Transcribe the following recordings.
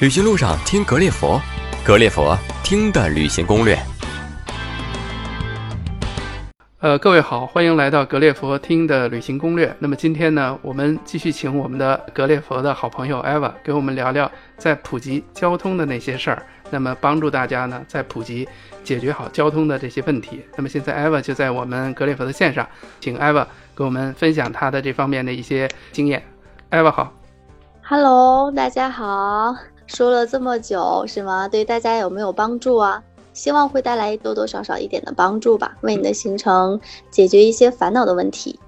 旅行路上听格列佛，格列佛听的旅行攻略。呃，各位好，欢迎来到格列佛听的旅行攻略。那么今天呢，我们继续请我们的格列佛的好朋友艾娃给我们聊聊在普及交通的那些事儿，那么帮助大家呢在普及解决好交通的这些问题。那么现在艾娃就在我们格列佛的线上，请艾娃给我们分享他的这方面的一些经验。艾娃好，Hello，大家好。说了这么久是吗？对大家有没有帮助啊？希望会带来多多少少一点的帮助吧，为你的行程解决一些烦恼的问题。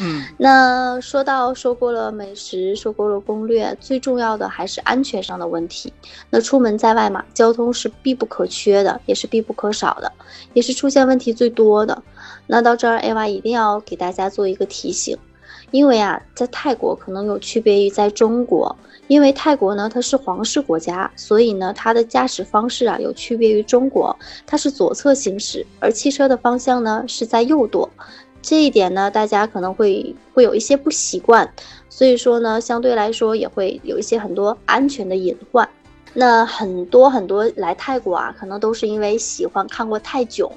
嗯，那说到说过了美食，说过了攻略，最重要的还是安全上的问题。那出门在外嘛，交通是必不可缺的，也是必不可少的，也是出现问题最多的。那到这儿，A 娃一定要给大家做一个提醒，因为啊，在泰国可能有区别于在中国。因为泰国呢，它是皇室国家，所以呢，它的驾驶方式啊有区别于中国，它是左侧行驶，而汽车的方向呢是在右舵，这一点呢，大家可能会会有一些不习惯，所以说呢，相对来说也会有一些很多安全的隐患。那很多很多来泰国啊，可能都是因为喜欢看过泰囧。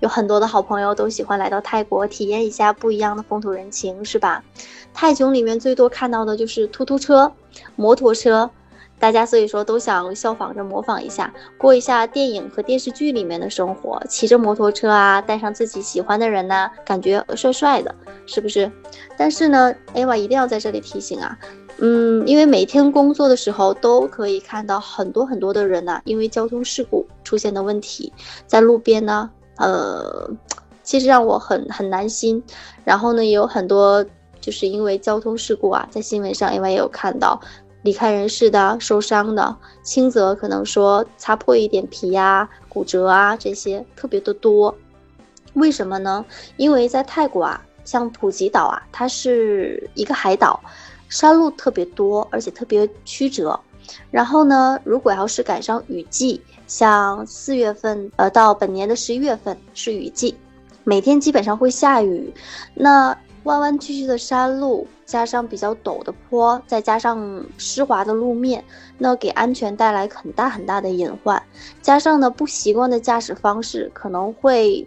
有很多的好朋友都喜欢来到泰国体验一下不一样的风土人情，是吧？泰囧里面最多看到的就是突突车、摩托车，大家所以说都想效仿着模仿一下，过一下电影和电视剧里面的生活，骑着摩托车啊，带上自己喜欢的人呢，感觉帅帅的，是不是？但是呢，艾娃一定要在这里提醒啊，嗯，因为每天工作的时候都可以看到很多很多的人呢，因为交通事故出现的问题，在路边呢。呃，其实让我很很难心。然后呢，也有很多就是因为交通事故啊，在新闻上因为也有看到离开人世的、受伤的，轻则可能说擦破一点皮呀、骨折啊这些特别的多。为什么呢？因为在泰国啊，像普吉岛啊，它是一个海岛，山路特别多，而且特别曲折。然后呢，如果要是赶上雨季，像四月份，呃，到本年的十一月份是雨季，每天基本上会下雨。那弯弯曲曲的山路，加上比较陡的坡，再加上湿滑的路面，那给安全带来很大很大的隐患。加上呢，不习惯的驾驶方式，可能会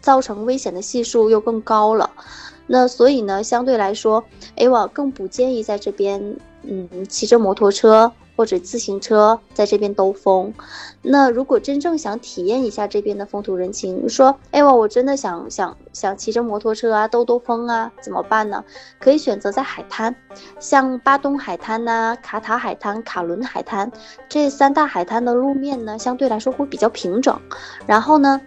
造成危险的系数又更高了。那所以呢，相对来说，哎，我更不建议在这边，嗯，骑着摩托车。或者自行车在这边兜风，那如果真正想体验一下这边的风土人情，说，哎我我真的想想想骑着摩托车啊，兜兜风啊，怎么办呢？可以选择在海滩，像巴东海滩呐、卡塔海滩、卡伦海滩这三大海滩的路面呢，相对来说会比较平整，然后呢。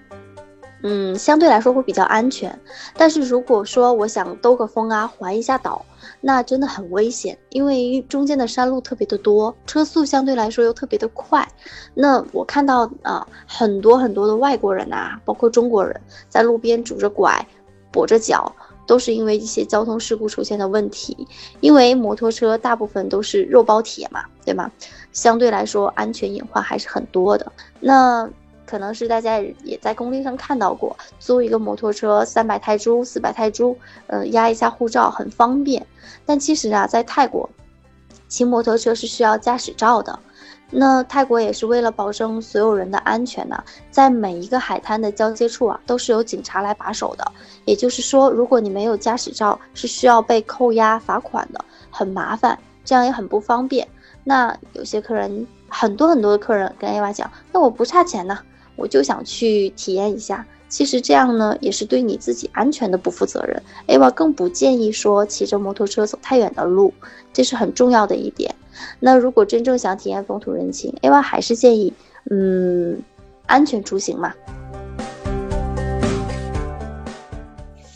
嗯，相对来说会比较安全，但是如果说我想兜个风啊，环一下岛，那真的很危险，因为中间的山路特别的多，车速相对来说又特别的快。那我看到啊，很多很多的外国人啊，包括中国人在路边拄着拐，跛着脚，都是因为一些交通事故出现的问题。因为摩托车大部分都是肉包铁嘛，对吗？相对来说安全隐患还是很多的。那。可能是大家也在工地上看到过，租一个摩托车三百泰铢、四百泰铢，呃，压一下护照很方便。但其实啊，在泰国骑摩托车是需要驾驶照的。那泰国也是为了保证所有人的安全呢，在每一个海滩的交接处啊，都是由警察来把守的。也就是说，如果你没有驾驶照，是需要被扣押罚款的，很麻烦，这样也很不方便。那有些客人，很多很多的客人跟 A 娃讲，那我不差钱呢。我就想去体验一下，其实这样呢，也是对你自己安全的不负责任。A 娃更不建议说骑着摩托车走太远的路，这是很重要的一点。那如果真正想体验风土人情，A 娃还是建议，嗯，安全出行嘛。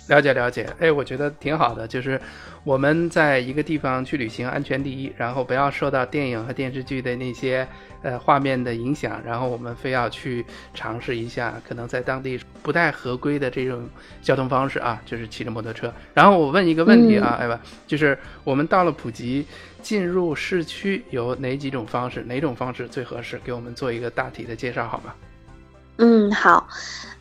了解了解，哎，我觉得挺好的，就是我们在一个地方去旅行，安全第一，然后不要受到电影和电视剧的那些呃画面的影响，然后我们非要去尝试一下可能在当地不太合规的这种交通方式啊，就是骑着摩托车。然后我问一个问题啊，哎吧，就是我们到了普吉，进入市区有哪几种方式，哪种方式最合适？给我们做一个大体的介绍好吗？嗯，好，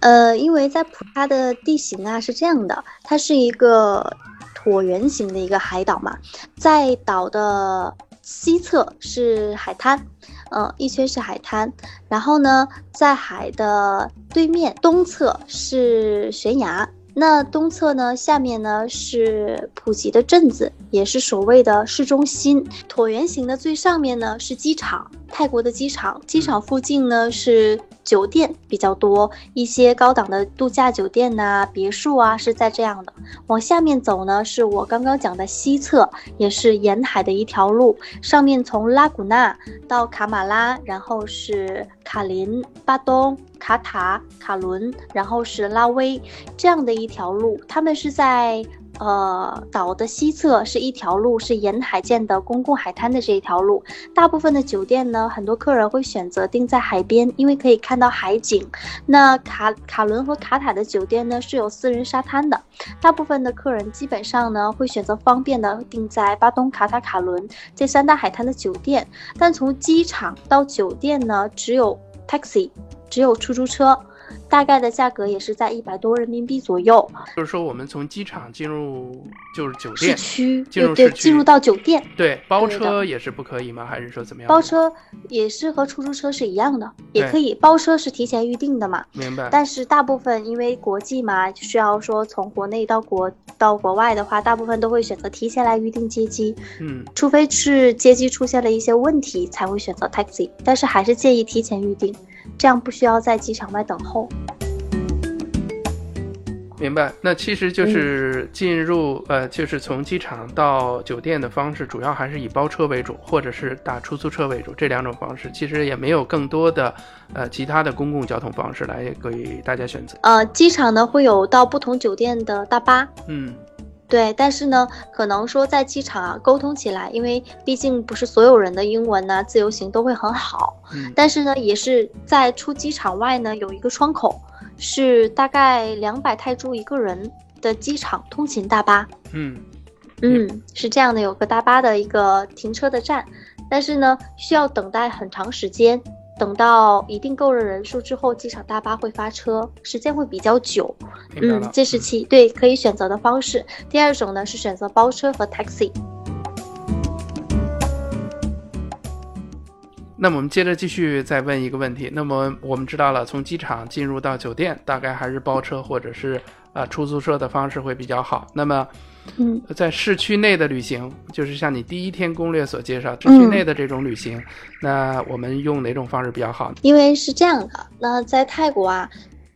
呃，因为在普它的地形啊是这样的，它是一个椭圆形的一个海岛嘛，在岛的西侧是海滩，嗯，一圈是海滩，然后呢，在海的对面东侧是悬崖。那东侧呢，下面呢是普吉的镇子，也是所谓的市中心。椭圆形的最上面呢是机场，泰国的机场。机场附近呢是酒店比较多，一些高档的度假酒店呐、别墅啊是在这样的。往下面走呢，是我刚刚讲的西侧，也是沿海的一条路。上面从拉古纳到卡马拉，然后是卡林、巴东。卡塔、卡伦，然后是拉威，这样的一条路，他们是在呃岛的西侧，是一条路，是沿海建的公共海滩的这一条路。大部分的酒店呢，很多客人会选择订在海边，因为可以看到海景。那卡卡伦和卡塔的酒店呢，是有私人沙滩的。大部分的客人基本上呢，会选择方便的订在巴东、卡塔、卡伦这三大海滩的酒店。但从机场到酒店呢，只有 taxi。只有出租车，大概的价格也是在一百多人民币左右。就是说，我们从机场进入就是酒店市区，进入对进入到酒店，对包车也是不可以吗？还是说怎么样？包车也是和出租车是一样的，也可以。包车是提前预定的嘛？明白。但是大部分因为国际嘛，需要说从国内到国到国外的话，大部分都会选择提前来预定接机。嗯，除非是接机出现了一些问题，才会选择 taxi。但是还是建议提前预定。这样不需要在机场外等候。明白，那其实就是进入呃，就是从机场到酒店的方式，主要还是以包车为主，或者是打出租车为主，这两种方式，其实也没有更多的呃其他的公共交通方式来给大家选择。呃，机场呢会有到不同酒店的大巴，嗯。对，但是呢，可能说在机场啊沟通起来，因为毕竟不是所有人的英文呢自由行都会很好。嗯。但是呢，也是在出机场外呢有一个窗口，是大概两百泰铢一个人的机场通勤大巴。嗯。嗯，是这样的，有个大巴的一个停车的站，但是呢需要等待很长时间。等到一定够了人数之后，机场大巴会发车，时间会比较久。嗯，这是其对可以选择的方式。第二种呢是选择包车和 taxi。那么我们接着继续再问一个问题。那么我们知道了，从机场进入到酒店，大概还是包车或者是啊出租车的方式会比较好。那么。嗯，在市区内的旅行，就是像你第一天攻略所介绍，市区内的这种旅行，那我们用哪种方式比较好呢？因为是这样的，那在泰国啊，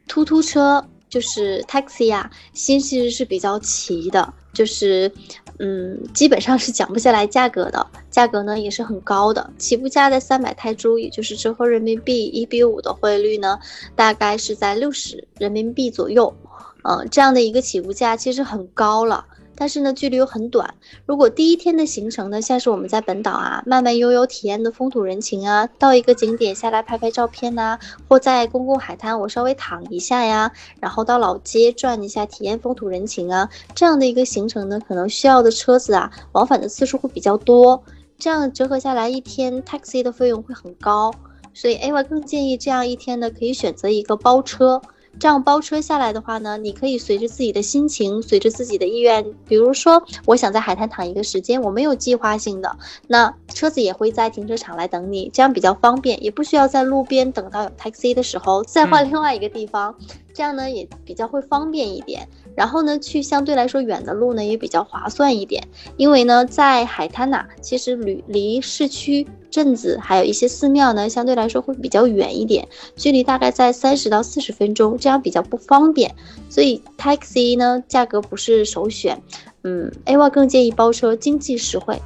突突车就是 taxi 啊，心其实是比较齐的，就是嗯，基本上是讲不下来价格的，价格呢也是很高的，起步价在三百泰铢，也就是折合人民币一比五的汇率呢，大概是在六十人民币左右，嗯，这样的一个起步价其实很高了。但是呢，距离又很短。如果第一天的行程呢，像是我们在本岛啊，慢慢悠悠体验的风土人情啊，到一个景点下来拍拍照片呐，或在公共海滩我稍微躺一下呀，然后到老街转一下，体验风土人情啊，这样的一个行程呢，可能需要的车子啊，往返的次数会比较多，这样折合下来一天 taxi 的费用会很高，所以 A 我更建议这样一天呢，可以选择一个包车。这样包车下来的话呢，你可以随着自己的心情，随着自己的意愿，比如说我想在海滩躺一个时间，我没有计划性的，那车子也会在停车场来等你，这样比较方便，也不需要在路边等到有 taxi 的时候再换另外一个地方，这样呢也比较会方便一点。然后呢，去相对来说远的路呢也比较划算一点，因为呢在海滩呐，其实离离市区。镇子还有一些寺庙呢，相对来说会比较远一点，距离大概在三十到四十分钟，这样比较不方便，所以 taxi 呢价格不是首选，嗯，A Y 更建议包车，经济实惠。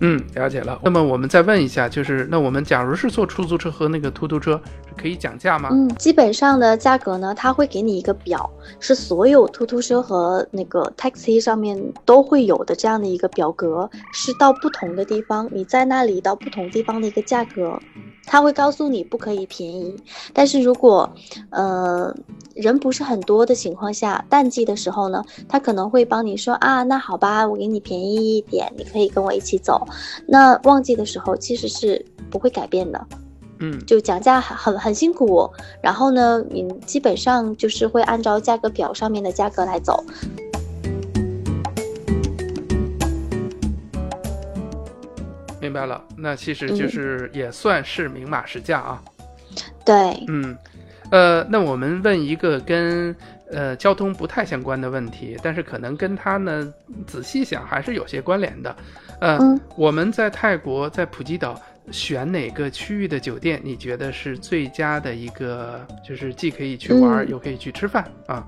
嗯，了解了。那么我们再问一下，就是那我们假如是坐出租车和那个突突车。可以讲价吗？嗯，基本上的价格呢，他会给你一个表，是所有突突车和那个 taxi 上面都会有的这样的一个表格，是到不同的地方，你在那里到不同地方的一个价格，他会告诉你不可以便宜。但是如果，呃，人不是很多的情况下，淡季的时候呢，他可能会帮你说啊，那好吧，我给你便宜一点，你可以跟我一起走。那旺季的时候其实是不会改变的。嗯，就讲价很很很辛苦，然后呢，你基本上就是会按照价格表上面的价格来走。明白了，那其实就是也算是明码实价啊。对，嗯，呃，那我们问一个跟呃交通不太相关的问题，但是可能跟它呢仔细想还是有些关联的。呃，嗯我们在泰国在普吉岛选哪个区域的酒店，你觉得是最佳的一个，就是既可以去玩，嗯又可以去吃饭啊？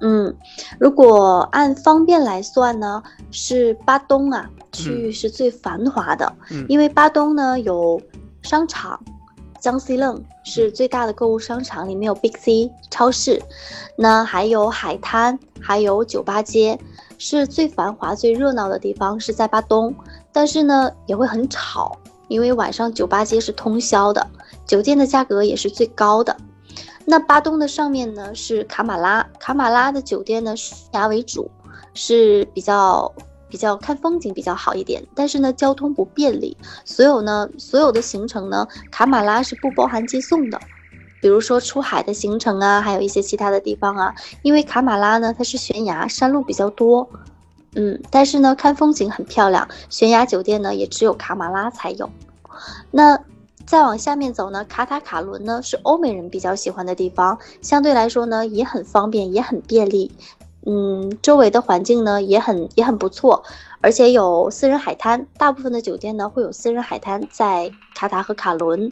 嗯，如果按方便来算呢，是巴东啊区域是最繁华的，嗯。因为巴东呢有商场，江西楞是最大的购物商场，里面有 Big C 超市，那还有海滩，还有酒吧街，是最繁华、最热闹的地方是在巴东，但是呢也会很吵，因为晚上酒吧街是通宵的，酒店的价格也是最高的。那巴东的上面呢是卡马拉，卡马拉的酒店呢是崖为主，是比较比较看风景比较好一点，但是呢交通不便利，所有呢所有的行程呢卡马拉是不包含接送的，比如说出海的行程啊，还有一些其他的地方啊，因为卡马拉呢它是悬崖，山路比较多，嗯，但是呢看风景很漂亮，悬崖酒店呢也只有卡马拉才有，那。再往下面走呢，卡塔卡伦呢是欧美人比较喜欢的地方，相对来说呢也很方便，也很便利。嗯，周围的环境呢也很也很不错，而且有私人海滩，大部分的酒店呢会有私人海滩在卡塔和卡伦。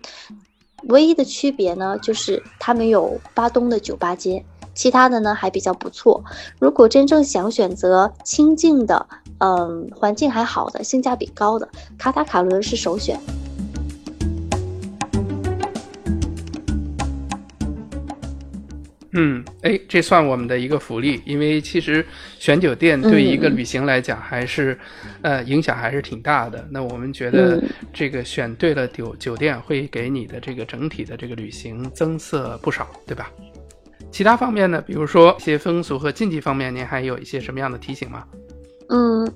唯一的区别呢就是他们有巴东的酒吧街，其他的呢还比较不错。如果真正想选择清静的，嗯，环境还好的，性价比高的，卡塔卡伦是首选。嗯，哎，这算我们的一个福利，因为其实选酒店对一个旅行来讲还是，呃，影响还是挺大的。那我们觉得嗯这个选对了酒酒店，会给你的这个整体的这个旅行增色不少，对吧？其他方面呢，比如说一些风俗和禁忌方面，您还有一些什么样的提醒吗？嗯，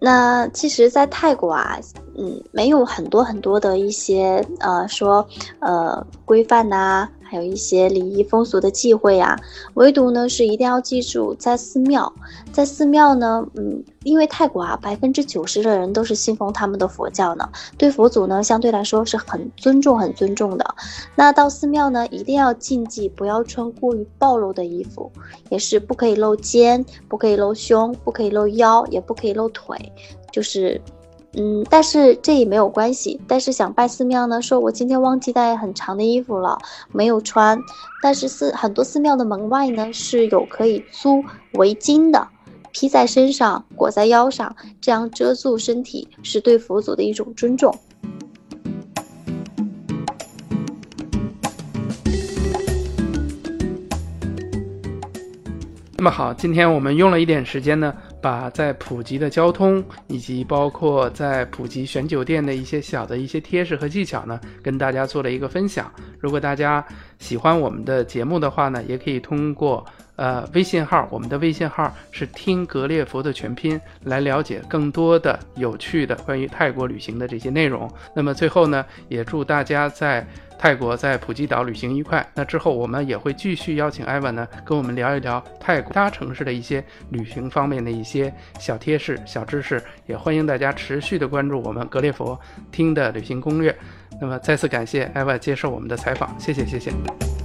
那其实，在泰国啊，嗯，没有很多很多的一些呃说呃规范呐、还有一些礼仪风俗的忌讳啊，唯独呢是一定要记住，在寺庙，在寺庙呢，嗯，因为泰国啊，百分之九十的人都是信奉他们的佛教呢，对佛祖呢相对来说是很尊重、很尊重的。那到寺庙呢，一定要禁忌，不要穿过于暴露的衣服，也是不可以露肩，不可以露胸，不可以露腰，也不可以露腿，就是。嗯，但是这也没有关系。但是想拜寺庙呢，说我今天忘记带很长的衣服了，没有穿。但是寺很多寺庙的门外呢是有可以租围巾的，披在身上，裹在腰上，这样遮住身体，是对佛祖的一种尊重。那么好，今天我们用了一点时间呢，把在普吉的交通以及包括在普吉选酒店的一些小的一些贴士和技巧呢，跟大家做了一个分享。如果大家喜欢我们的节目的话呢，也可以通过呃微信号，我们的微信号是听格列佛的全拼，来了解更多的有趣的关于泰国旅行的这些内容。那么最后呢，也祝大家在泰国在普吉岛旅行愉快。那之后我们也会继续邀请艾文呢，跟我们聊一聊泰国其他城市的一些旅行方面的一些小贴士、小知识。也欢迎大家持续的关注我们格列佛听的旅行攻略。那么再次感谢艾文接受我们的采访，谢谢谢谢。